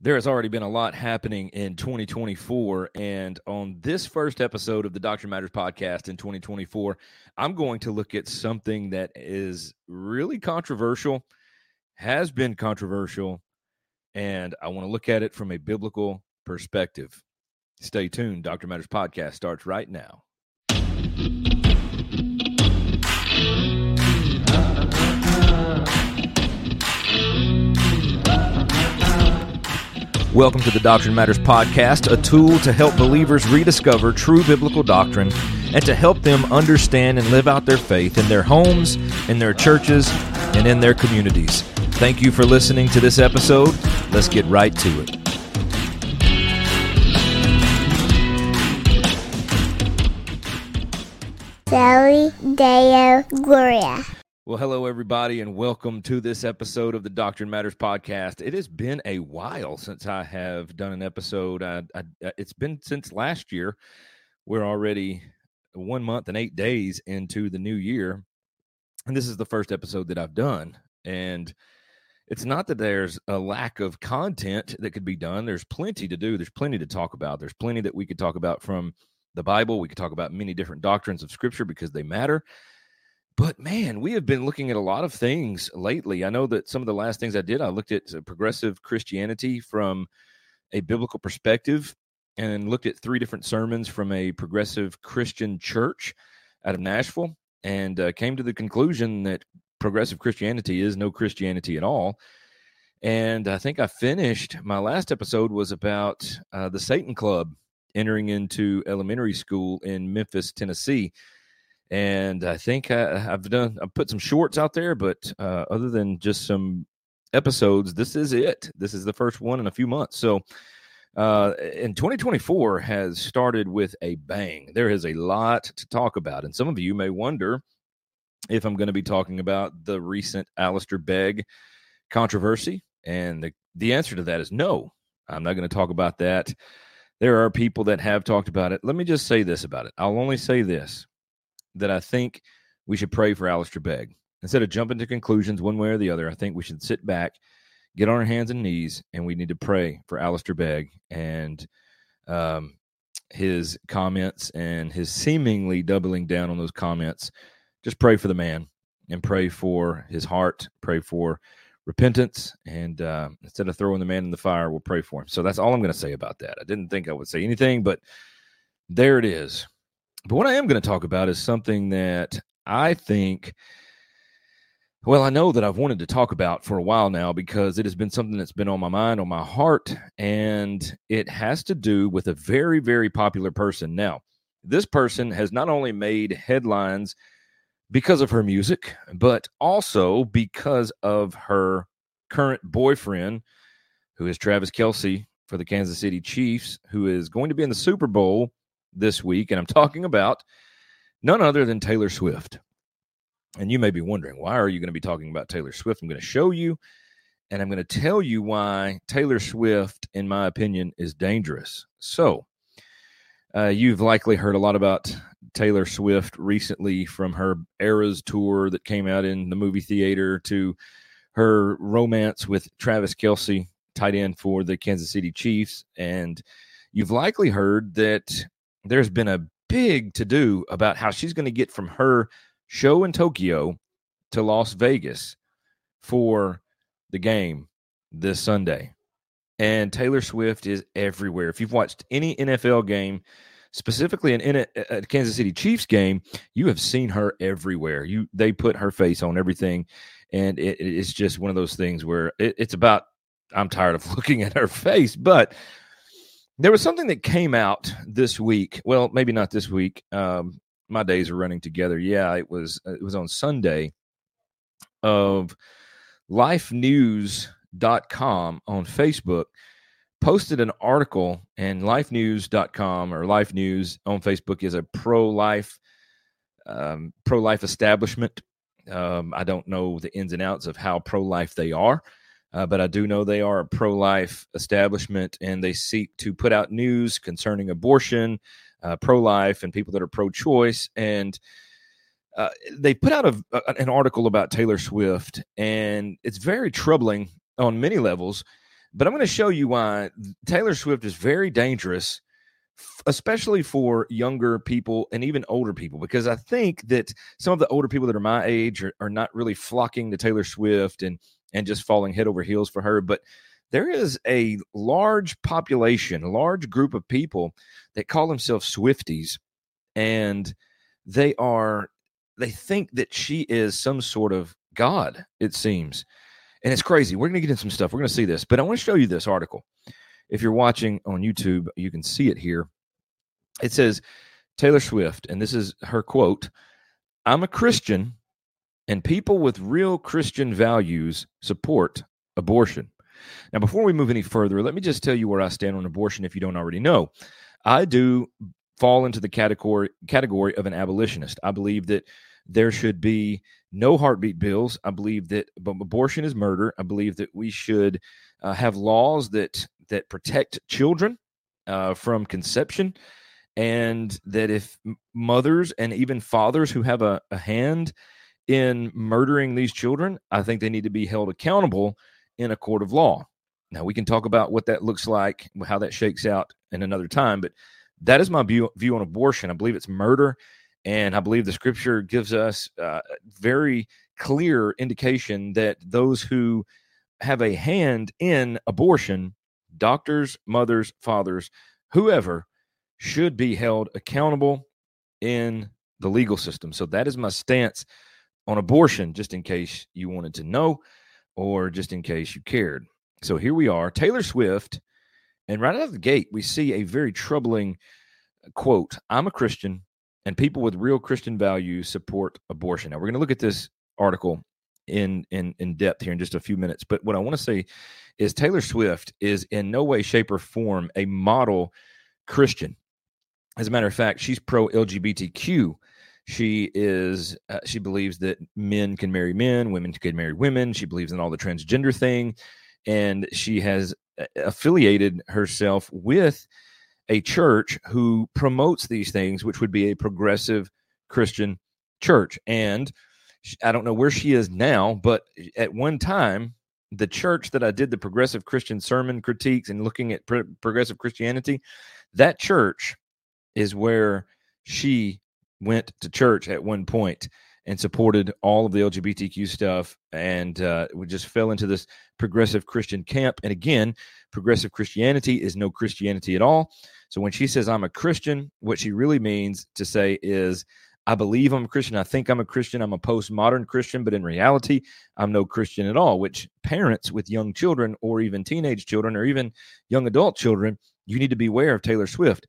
there has already been a lot happening in 2024. And on this first episode of the Doctrine Matters podcast in 2024, I'm going to look at something that is really controversial, has been controversial, and I want to look at it from a biblical perspective. Stay tuned. Doctrine Matters podcast starts right now. Welcome to the Doctrine Matters Podcast, a tool to help believers rediscover true biblical doctrine and to help them understand and live out their faith in their homes, in their churches, and in their communities. Thank you for listening to this episode. Let's get right to it. Soli Deo Gloria. Well, hello, everybody, and welcome to this episode of the Doctrine Matters podcast. It has been a while since I have done an episode. I, I, it's been since last year. We're already one month and eight days into the new year. And this is the first episode that I've done. And it's not that there's a lack of content that could be done. There's plenty to do, there's plenty to talk about. There's plenty that we could talk about from the Bible. We could talk about many different doctrines of Scripture because they matter. But man, we have been looking at a lot of things lately. I know that some of the last things I did, I looked at uh, progressive Christianity from a biblical perspective and looked at three different sermons from a progressive Christian church out of Nashville and uh, came to the conclusion that progressive Christianity is no Christianity at all. And I think I finished my last episode was about uh, the Satan Club entering into elementary school in Memphis, Tennessee and I think I, have done I've put some shorts out there, but uh, other than just some episodes, this is it. This is the first one in a few months. So, uh, in 2024 has started with a bang. There is a lot to talk about, and some of you may wonder if I'm going to be talking about the recent Alistair Begg controversy, and the the answer to that is no. I'm not going to talk about that. There are people that have talked about it. Let me just say this about it. I'll only say this that I think we should pray for Alistair Begg. Instead of jumping to conclusions one way or the other, I think we should sit back, get on our hands and knees, and we need to pray for Alistair Begg and um, his comments and his seemingly doubling down on those comments. Just pray for the man and pray for his heart, pray for repentance. And uh, instead of throwing the man in the fire, we'll pray for him. So that's all I'm going to say about that. I didn't think I would say anything, but there it is. But what I am going to talk about is something that I think, well, I know that I've wanted to talk about for a while now because it has been something that's been on my mind, on my heart, and it has to do with a very, very popular person. Now, this person has not only made headlines because of her music, but also because of her current boyfriend, who is Travis Kelce for the Kansas City Chiefs, who is going to be in the Super Bowl this week, and I'm talking about none other than Taylor Swift. And you may be wondering, why are you going to be talking about Taylor Swift? I'm going to show you, and I'm going to tell you why Taylor Swift, in my opinion, is dangerous. So, uh, you've likely heard a lot about Taylor Swift recently from her Eras tour that came out in the movie theater to her romance with Travis Kelce, tight end for the Kansas City Chiefs. And you've likely heard that there's been a big to do about how she's going to get from her show in Tokyo to Las Vegas for the game this Sunday. And Taylor Swift is everywhere. If you've watched any NFL game, specifically an, a Kansas City Chiefs game, you have seen her everywhere. You they put her face on everything, and it, it's just one of those things where it, it's about. I'm tired of looking at her face, but there was something that came out this week. Well, maybe not this week. Um, my days are running together. Yeah, it was it was on Sunday of lifenews.com on Facebook posted an article and lifenews.com or life news on Facebook is a pro-life um, pro-life establishment. Um, I don't know the ins and outs of how pro-life they are. Uh, but I do know they are a pro life establishment and they seek to put out news concerning abortion, uh, pro life, and people that are pro choice. And uh, they put out a, a, an article about Taylor Swift, and it's very troubling on many levels But I'm going to show you why Taylor Swift is very dangerous, especially for younger people and even older people, because I think that some of the older people that are my age are, are not really flocking to Taylor Swift and and just falling head over heels for her. But there is a large population, a large group of people that call themselves Swifties, and they are they think that she is some sort of god. It seems, and it's crazy. We're going to get into some stuff. We're going to see this, but I want to show you this article. If you're watching on YouTube, you can see it here. It says Taylor Swift, and this is her quote I'm a Christian, and people with real Christian values support abortion. Now, before we move any further, let me just tell you where I stand on abortion if you don't already know. I do fall into the category category of an abolitionist. I believe that there should be no heartbeat bills. I believe that abortion is murder. I believe that we should uh, have laws that that protect children uh, from conception, and that if mothers and even fathers who have a, a hand in murdering these children, I think they need to be held accountable in a court of law. Now we can talk about what that looks like, how that shakes out in another time, but that is my view, view on abortion. I believe it's murder, and I believe the scripture gives us uh, very clear indication that those who have a hand in abortion, doctors, mothers, fathers, whoever, should be held accountable in the legal system. So that is my stance on abortion, just in case you wanted to know or just in case you cared. So here we are, Taylor Swift. And right out of the gate, we see a very troubling uh, quote I'm a Christian, and people with real Christian values support abortion. Now, we're going to look at this article in, in, in depth here in just a few minutes. But what I want to say is Taylor Swift is in no way, shape, or form a model Christian. As a matter of fact, she's pro LGBTQ. She is uh, she believes that men can marry men, women can marry women. She believes in all the transgender thing, and she has uh, affiliated herself with a church who promotes these things, which would be a progressive Christian church. And I don't know where she is now, but at one time, the church that I did the progressive Christian sermon critiques and looking at pro- progressive Christianity, that church is where she went to church at one point and supported all of the LGBTQ stuff and uh, we just fell into this progressive Christian camp. And again, progressive Christianity is no Christianity at all. So when she says I'm a Christian, what she really means to say is I believe I'm a Christian. I think I'm a Christian. I'm a postmodern Christian, but in reality, I'm no Christian at all, which parents with young children or even teenage children or even young adult children, you need to be aware of Taylor Swift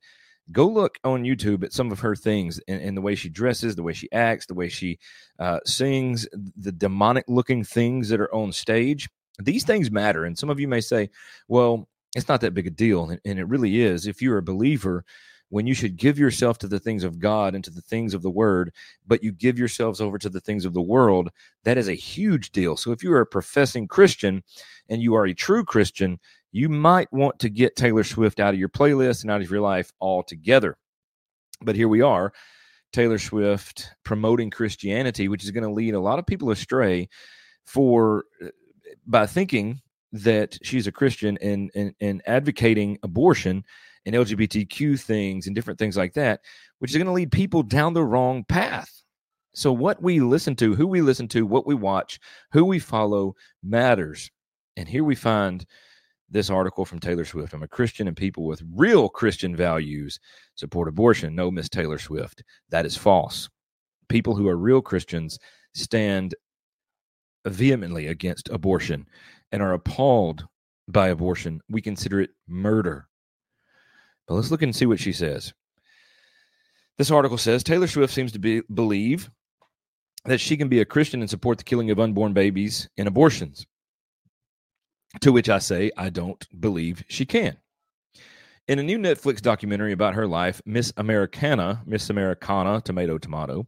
go look on YouTube at some of her things and, and, the way she dresses, the way she acts, the way she uh, sings, the demonic looking things that are on stage. These things matter. And some of you may say, well, it's not that big a deal. And, and it really is. If you're a believer, when you should give yourself to the things of God and to the things of the word, but you give yourselves over to the things of the world, that is a huge deal. So if you are a professing Christian and you are a true Christian, you might want to get Taylor Swift out of your playlist and out of your life altogether. But here we are, Taylor Swift promoting Christianity, which is going to lead a lot of people astray for uh, by thinking that she's a Christian and, and, and advocating abortion and LGBTQ things and different things like that, which is going to lead people down the wrong path. So, what we listen to, who we listen to, what we watch, who we follow matters. And here we find this article from Taylor Swift. I'm a Christian, and people with real Christian values support abortion. No, Miss Taylor Swift. That is false. People who are real Christians stand vehemently against abortion and are appalled by abortion. We consider it murder. But let's look and see what she says. This article says Taylor Swift seems to be, believe that she can be a Christian and support the killing of unborn babies in abortions. To which I say, I don't believe she can. In a new Netflix documentary about her life, Miss Americana, Miss Americana, tomato, tomato,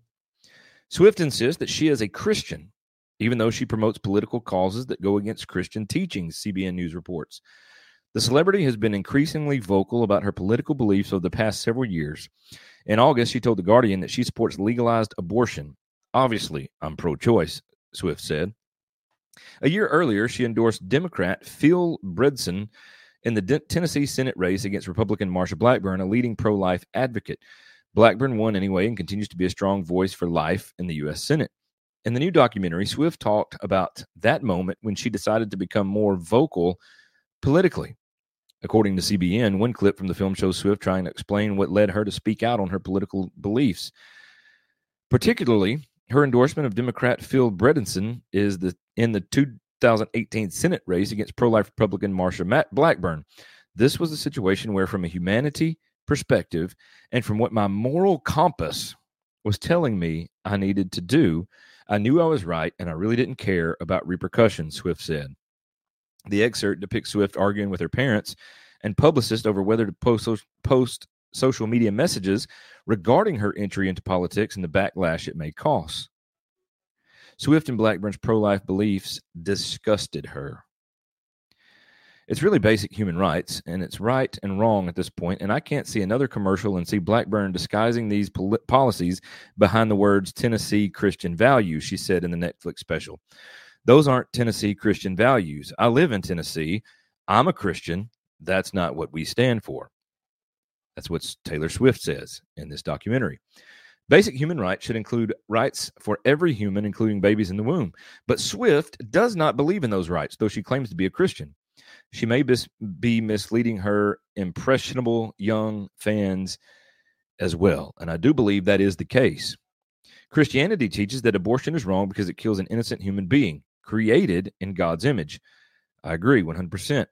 Swift insists that she is a Christian, even though she promotes political causes that go against Christian teachings, CBN News reports. The celebrity has been increasingly vocal about her political beliefs over the past several years. In August, she told The Guardian that she supports legalized abortion. Obviously, I'm pro choice, Swift said. A year earlier, she endorsed Democrat Phil Bredesen in the D- Tennessee Senate race against Republican Marsha Blackburn, a leading pro life advocate. Blackburn won anyway and continues to be a strong voice for life in the U.S. Senate. In the new documentary, Swift talked about that moment when she decided to become more vocal politically. According to CBN, one clip from the film shows Swift trying to explain what led her to speak out on her political beliefs. Particularly, her endorsement of Democrat Phil Bredesen is the in the 2018 Senate race against pro-life Republican Marsha Blackburn. This was a situation where, from a humanity perspective, and from what my moral compass was telling me I needed to do, I knew I was right, and I really didn't care about repercussions. Swift said. The excerpt depicts Swift arguing with her parents and publicists over whether to post, post social media messages regarding her entry into politics and the backlash it may cause. Swift and Blackburn's pro life beliefs disgusted her. It's really basic human rights, and it's right and wrong at this point. And I can't see another commercial and see Blackburn disguising these pol- policies behind the words Tennessee Christian values, she said in the Netflix special. Those aren't Tennessee Christian values. I live in Tennessee. I'm a Christian. That's not what we stand for. That's what Taylor Swift says in this documentary. Basic human rights should include rights for every human, including babies in the womb. But Swift does not believe in those rights, though she claims to be a Christian. She may be misleading her impressionable young fans as well. And I do believe that is the case. Christianity teaches that abortion is wrong because it kills an innocent human being created in God's image. I agree 100%.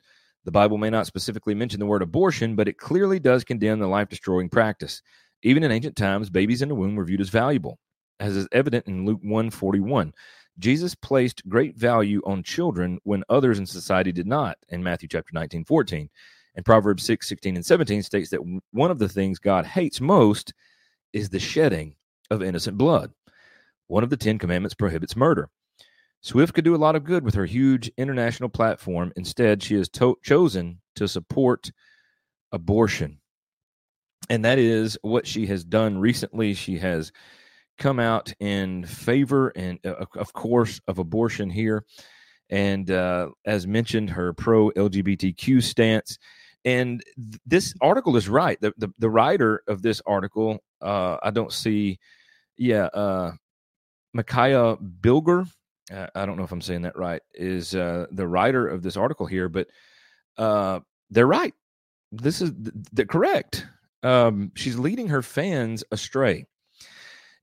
The Bible may not specifically mention the word abortion, but it clearly does condemn the life destroying practice. Even in ancient times, babies in the womb were viewed as valuable, as is evident in Luke 141. Jesus placed great value on children when others in society did not, in Matthew chapter 19, 14. And Proverbs 6, 16, and 17 states that one of the things God hates most is the shedding of innocent blood. One of the Ten Commandments prohibits murder. Swift could do a lot of good with her huge international platform. Instead, she has to- chosen to support abortion. And that is what she has done recently. She has come out in favor, and uh, of course, of abortion here. And uh, as mentioned, her pro LGBTQ stance. And th- this article is right. The, the, the writer of this article, uh, I don't see, yeah, uh, Micaiah Bilger uh, I don't know if I'm saying that right, is uh, the writer of this article here, but uh, they're right. This is th- th- correct. Um, she's leading her fans astray.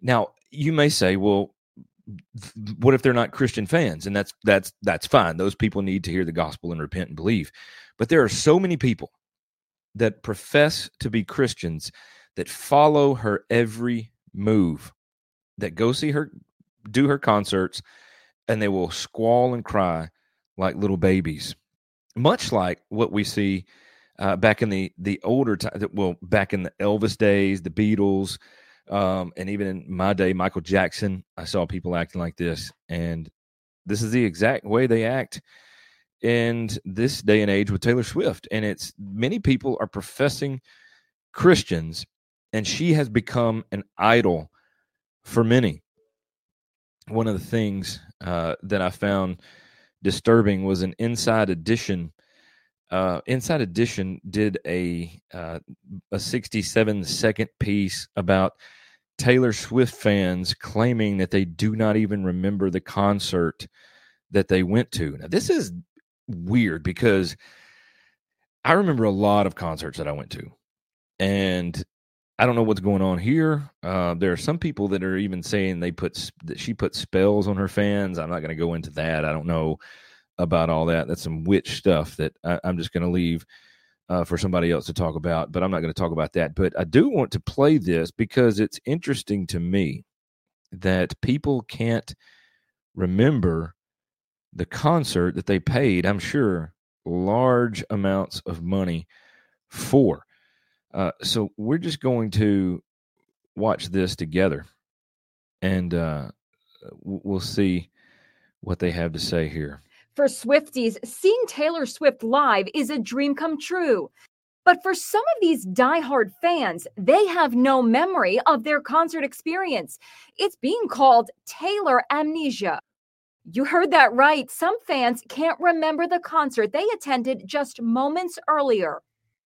Now, you may say, well, what if they're not Christian fans? And that's that's that's fine. Those people need to hear the gospel and repent and believe. But there are so many people that profess to be Christians that follow her every move, that go see her do her concerts, and they will squall and cry like little babies, much like what we see uh, back in the the older time. Well, back in the Elvis days, the Beatles, um, and even in my day, Michael Jackson. I saw people acting like this, and this is the exact way they act in this day and age with Taylor Swift. And it's many people are professing Christians, and she has become an idol for many one of the things uh, that I found disturbing was an Inside Edition. Uh, Inside Edition did a uh, a 67 second piece about Taylor Swift fans claiming that they do not even remember the concert that they went to. Now this is weird because I remember a lot of concerts that I went to, and I don't know what's going on here. Uh, there are some people that are even saying they put that she put spells on her fans. I'm not going to go into that. I don't know about all that. That's some witch stuff that I, am just going to leave uh, for somebody else to talk about. But I'm not going to talk about that. But I do want to play this because it's interesting to me that people can't remember the concert that they paid. I'm sure large amounts of money for. Uh, so we're just going to watch this together, and uh, we'll see what they have to say here. For Swifties, seeing Taylor Swift live is a dream come true. But for some of these diehard fans, they have no memory of their concert experience. It's being called Taylor amnesia. You heard that right. Some fans can't remember the concert they attended just moments earlier.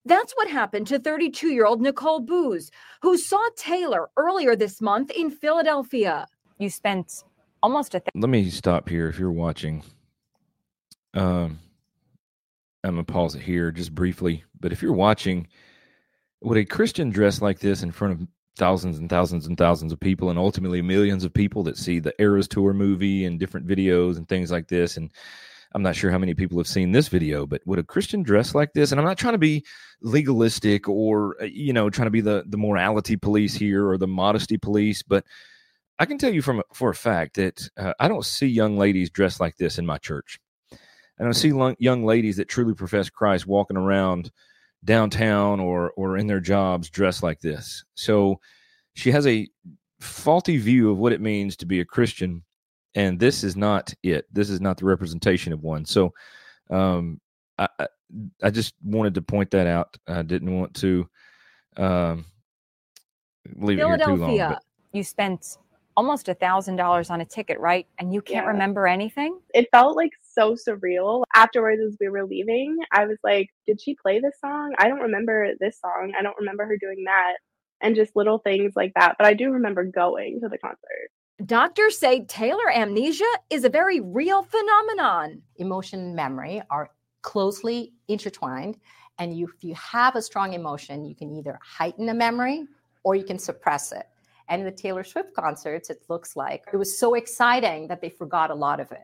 That's what happened to 32 year old Nicole Booz, who saw Taylor earlier this month in Philadelphia. You spent almost a. Th- Let me stop here if you're watching. Um, I'm to pause it here just briefly. But if you're watching, would a Christian dress like this in front of thousands and thousands and thousands of people and ultimately millions of people that see the Eras Tour movie and different videos and things like this. And I'm not sure how many people have seen this video, but would a Christian dress like this? And I'm not trying to be legalistic or, uh, you know, trying to be the, the morality police here or the modesty police, but I can tell you from for a fact that uh, I don't see young ladies dressed like this in my church. I don't see young ladies that truly profess Christ walking around downtown or or in their jobs dressed like this. So she has a faulty view of what it means to be a Christian, and this is not it. This is not the representation of one. So um, I, I just wanted to point that out. I didn't want to um, leave it here too long. But. You spent almost a thousand dollars on a ticket, right? And you can't yeah. remember anything. It felt like so surreal. Afterwards, as we were leaving, I was like, "Did she play this song? I don't remember this song. I don't remember her doing that." And just little things like that. But I do remember going to the concert. Doctors say Taylor amnesia is a very real phenomenon. Emotion and memory are closely intertwined. And you, if you have a strong emotion, you can either heighten a memory or you can suppress it. And the Taylor Swift concerts, it looks like it was so exciting that they forgot a lot of it.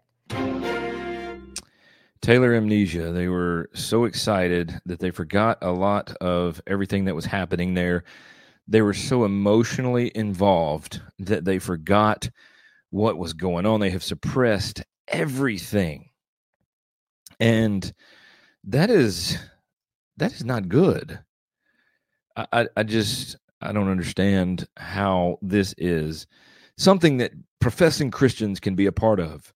Taylor amnesia. They were so excited that they forgot a lot of everything that was happening there. They were so emotionally involved that they forgot what was going on. They have suppressed everything. And that is that is not good. I, I, just I don't understand how this is something that professing Christians can be a part of.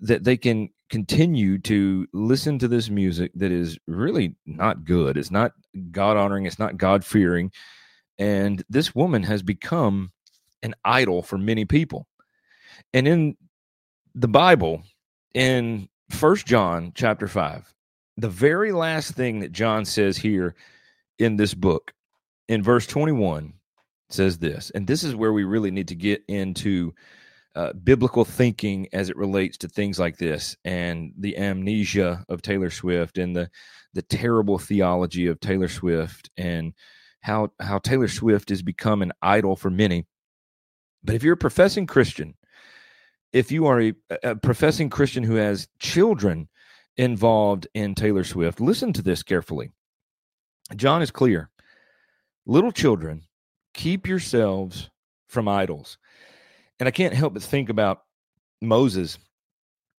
That they can continue to listen to this music that is really not good. It's not God honoring. It's not God fearing. And this woman has become an idol for many people. And in the Bible, in First John chapter 5, the very last thing that John says here in this book in verse 21 says this, and this is where we really need to get into uh, biblical thinking as it relates to things like this and the amnesia of Taylor Swift and the the terrible theology of Taylor Swift and how how Taylor Swift has become an idol for many. But if you're a professing Christian, if you are a, a professing Christian who has children involved in Taylor Swift, listen to this carefully. John is clear. Little children, keep yourselves from idols. And I can't help but think about Moses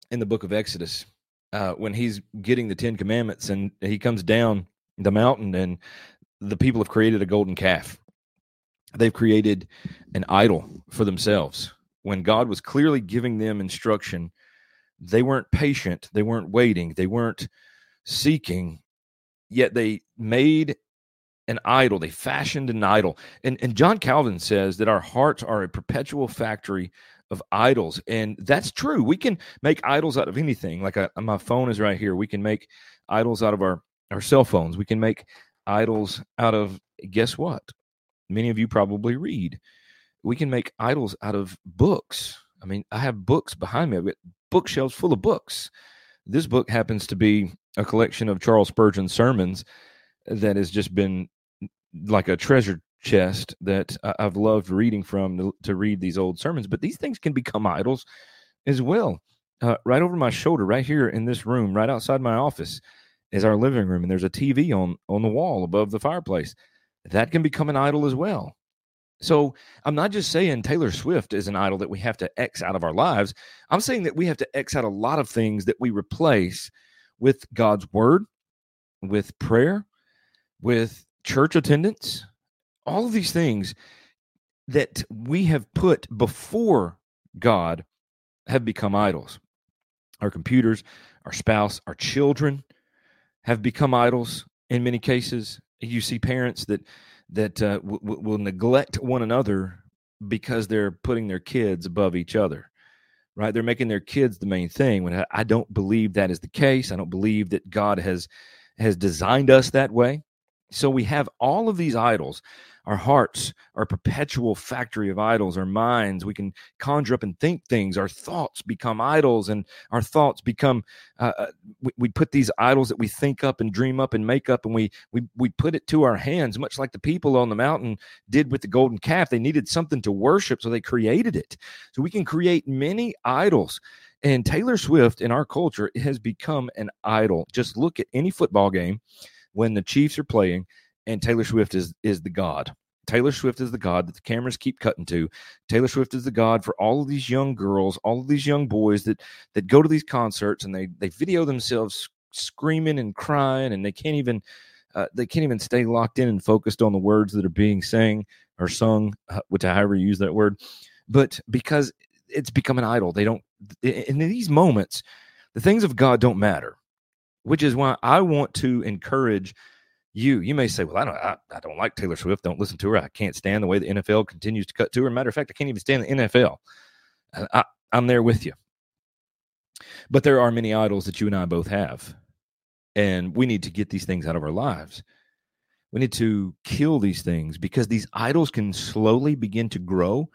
in the book of Exodus uh, when he's getting the Ten Commandments and he comes down the mountain and the people have created a golden calf. They've created an idol for themselves. When God was clearly giving them instruction, they weren't patient, they weren't waiting, they weren't seeking, yet they made an idol. They fashioned an idol. And, and John Calvin says that our hearts are a perpetual factory of idols. And that's true. We can make idols out of anything. Like a, uh, my phone is right here. We can make idols out of our, our cell phones. We can make idols out of, guess what? Many of you probably read. We can make idols out of books. I mean, I have books behind me. I've got bookshelves full of books. This book happens to be a collection of Charles Spurgeon sermons that has just been like a treasure chest that I've loved reading from to, to, read these old sermons. But these things can become idols as well. Uh, right over my shoulder, right here in this room, right outside my office, is our living room, and there's a TV on on the wall above the fireplace. That can become an idol as well. So I'm not just saying Taylor Swift is an idol that we have to X out of our lives. I'm saying that we have to X out a lot of things that we replace with God's word, with prayer, with church attendance, all of these things that we have put before God have become idols. Our computers, our spouse, our children have become idols in many cases. You see parents that that uh, w- w- will neglect one another because they're putting their kids above each other. right? They're making their kids the main thing. When I, I don't believe that is the case, I don't believe that God has has designed us that way. So we have all of these idols. Our hearts are a perpetual factory of idols. Our minds, we can conjure up and think things. Our thoughts become idols, and our thoughts become. Uh, uh, we, we put these idols that we think up and dream up and make up, and we we we put it to our hands, much like the people on the mountain did with the golden calf. They needed something to worship, so they created it. So we can create many idols. And Taylor Swift in our culture has become an idol. Just look at any football game when the Chiefs are playing and Taylor Swift is is the god. Taylor Swift is the god that the cameras keep cutting to. Taylor Swift is the god for all of these young girls, all of these young boys that that go to these concerts and they they video themselves screaming and crying and they can't even uh, they can't even stay locked in and focused on the words that are being sang or sung, uh, which I however use that word. But because it's become an idol, they don't. In these moments, the things of God don't matter, which is why I want to encourage you. You may say well i don't I, I, don't like taylor swift. Don't listen to her. I can't stand the way the nfl continues to cut to her. Matter of fact i can't even stand the nfl I, i'm there with you. But there are many idols that you and i both have. And we need to get these things out of our lives. We need to kill these things because these idols can slowly begin to grow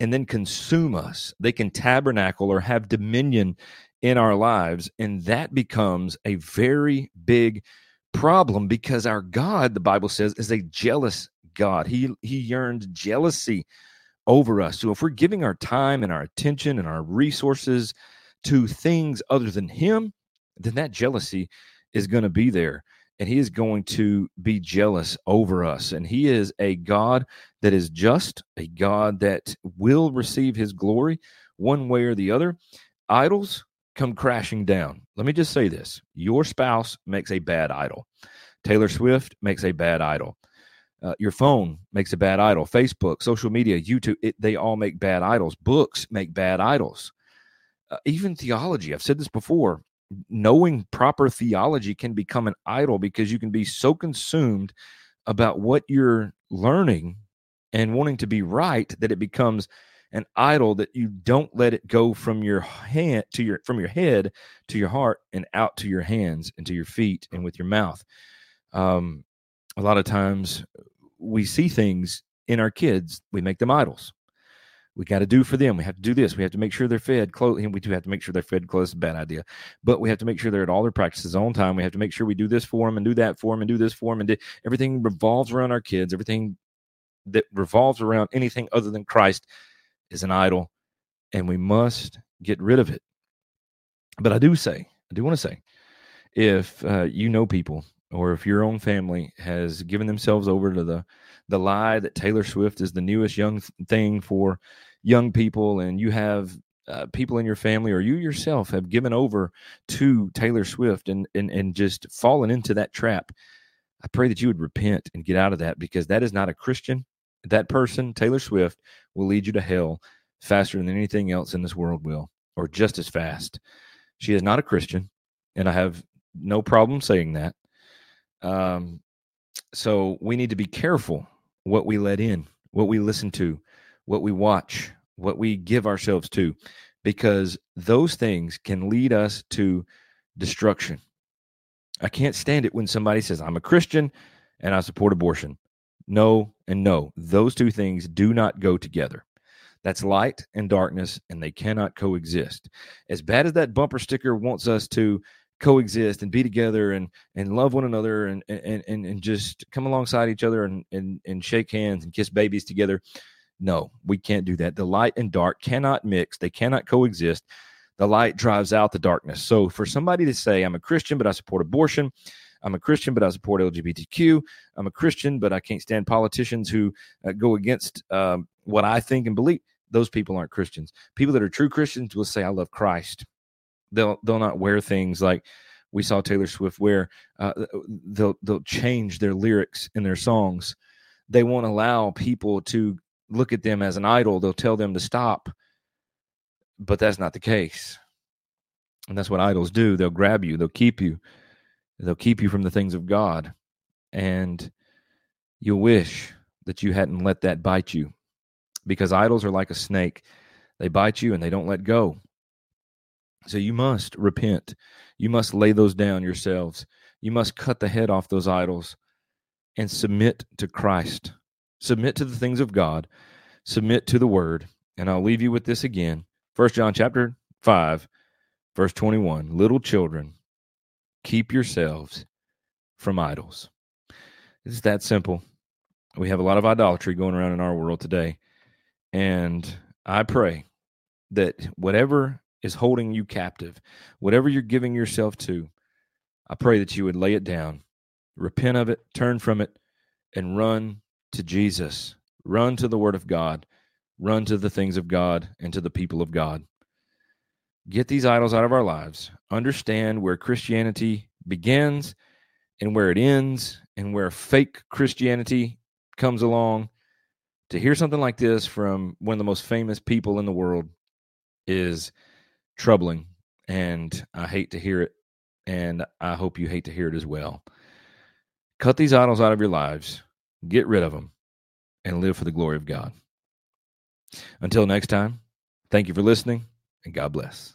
and then consume us. They can tabernacle or have dominion in our lives and that becomes a very big problem because our God, the Bible says, is a jealous God. He he yearns jealousy over us. So if we're giving our time and our attention and our resources to things other than him, then that jealousy is going to be there and he is going to be jealous over us and he is a god that is just a god that will receive his glory one way or the other idols come crashing down. Let me just say this your spouse makes a bad idol. Taylor Swift makes a bad idol. Uh, your phone makes a bad idol. Facebook, social media, YouTube, it, they all make bad idols. Books make bad idols. Uh, even theology, I've said this before, knowing proper theology can become an idol because you can be so consumed about what you're learning and wanting to be right that it becomes an idol that you don't let it go from your hand to your from your head to your heart and out to your hands and to your feet and with your mouth. Um, a lot of times we see things in our kids, we make them idols. We got to do for them. We have to do this. We have to make sure they're fed clothes. And we do have to make sure they're fed a bad idea. But we have to make sure they're at all their practices on time. We have to make sure we do this for them and do that for them and do this for them. And do, everything revolves around our kids. Everything that revolves around anything other than Christ is an idol and we must get rid of it. But I do say, I do want to say, if uh, you know people or if your own family has given themselves over to the the lie that Taylor Swift is the newest young thing for young people, and you have uh, people in your family or you yourself have given over to Taylor Swift and, and and just fallen into that trap, I pray that you would repent and get out of that because that is not a Christian that person, Taylor Swift, will lead you to hell faster than anything else in this world will, or just as fast. She is not a Christian, and I have no problem saying that. Um, so we need to be careful what we let in, what we listen to, what we watch, what we give ourselves to, because those things can lead us to destruction. I can't stand it when somebody says, I'm a Christian and I support abortion. No, and no. Those two things do not go together. That's light and darkness, and they cannot coexist. As bad as that bumper sticker wants us to coexist and be together and and love one another and and and, and just come alongside each other and, and and shake hands and kiss babies together. No, we can't do that. The light and dark cannot mix, they cannot coexist. The light drives out the darkness. So for somebody to say, I'm a Christian, but I support abortion, I'm a Christian, but I support LGBTQ. I'm a Christian, but I can't stand politicians who uh, go against um, what I think and believe. Those people aren't Christians. People that are true Christians will say, "I love Christ." They'll they'll not wear things like we saw Taylor Swift wear. Uh, they'll they'll change their lyrics in their songs. They won't allow people to look at them as an idol. They'll tell them to stop, but that's not the case. And that's what idols do. They'll grab you. They'll keep you. They'll keep you from the things of God. And you'll wish that you hadn't let that bite you because idols are like a snake. They bite you and they don't let go. So you must repent. You must lay those down yourselves. You must cut the head off those idols and submit to Christ. Submit to the things of God. Submit to the word. And I'll leave you with this again. First John chapter 5, verse 21. Little children, keep yourselves from idols. It's that simple. We have a lot of idolatry going around in our world today. And I pray that whatever is holding you captive, whatever you're giving yourself to, I pray that you would lay it down, repent of it, turn from it, and run to Jesus. Run to the Word of God. Run to the things of God and to the people of God. Get these idols out of our lives. Understand where Christianity begins and where it ends and where fake Christianity comes along. To hear something like this from one of the most famous people in the world is troubling. And I hate to hear it. And I hope you hate to hear it as well. Cut these idols out of your lives, get rid of them, and live for the glory of God. Until next time, thank you for listening, and God bless.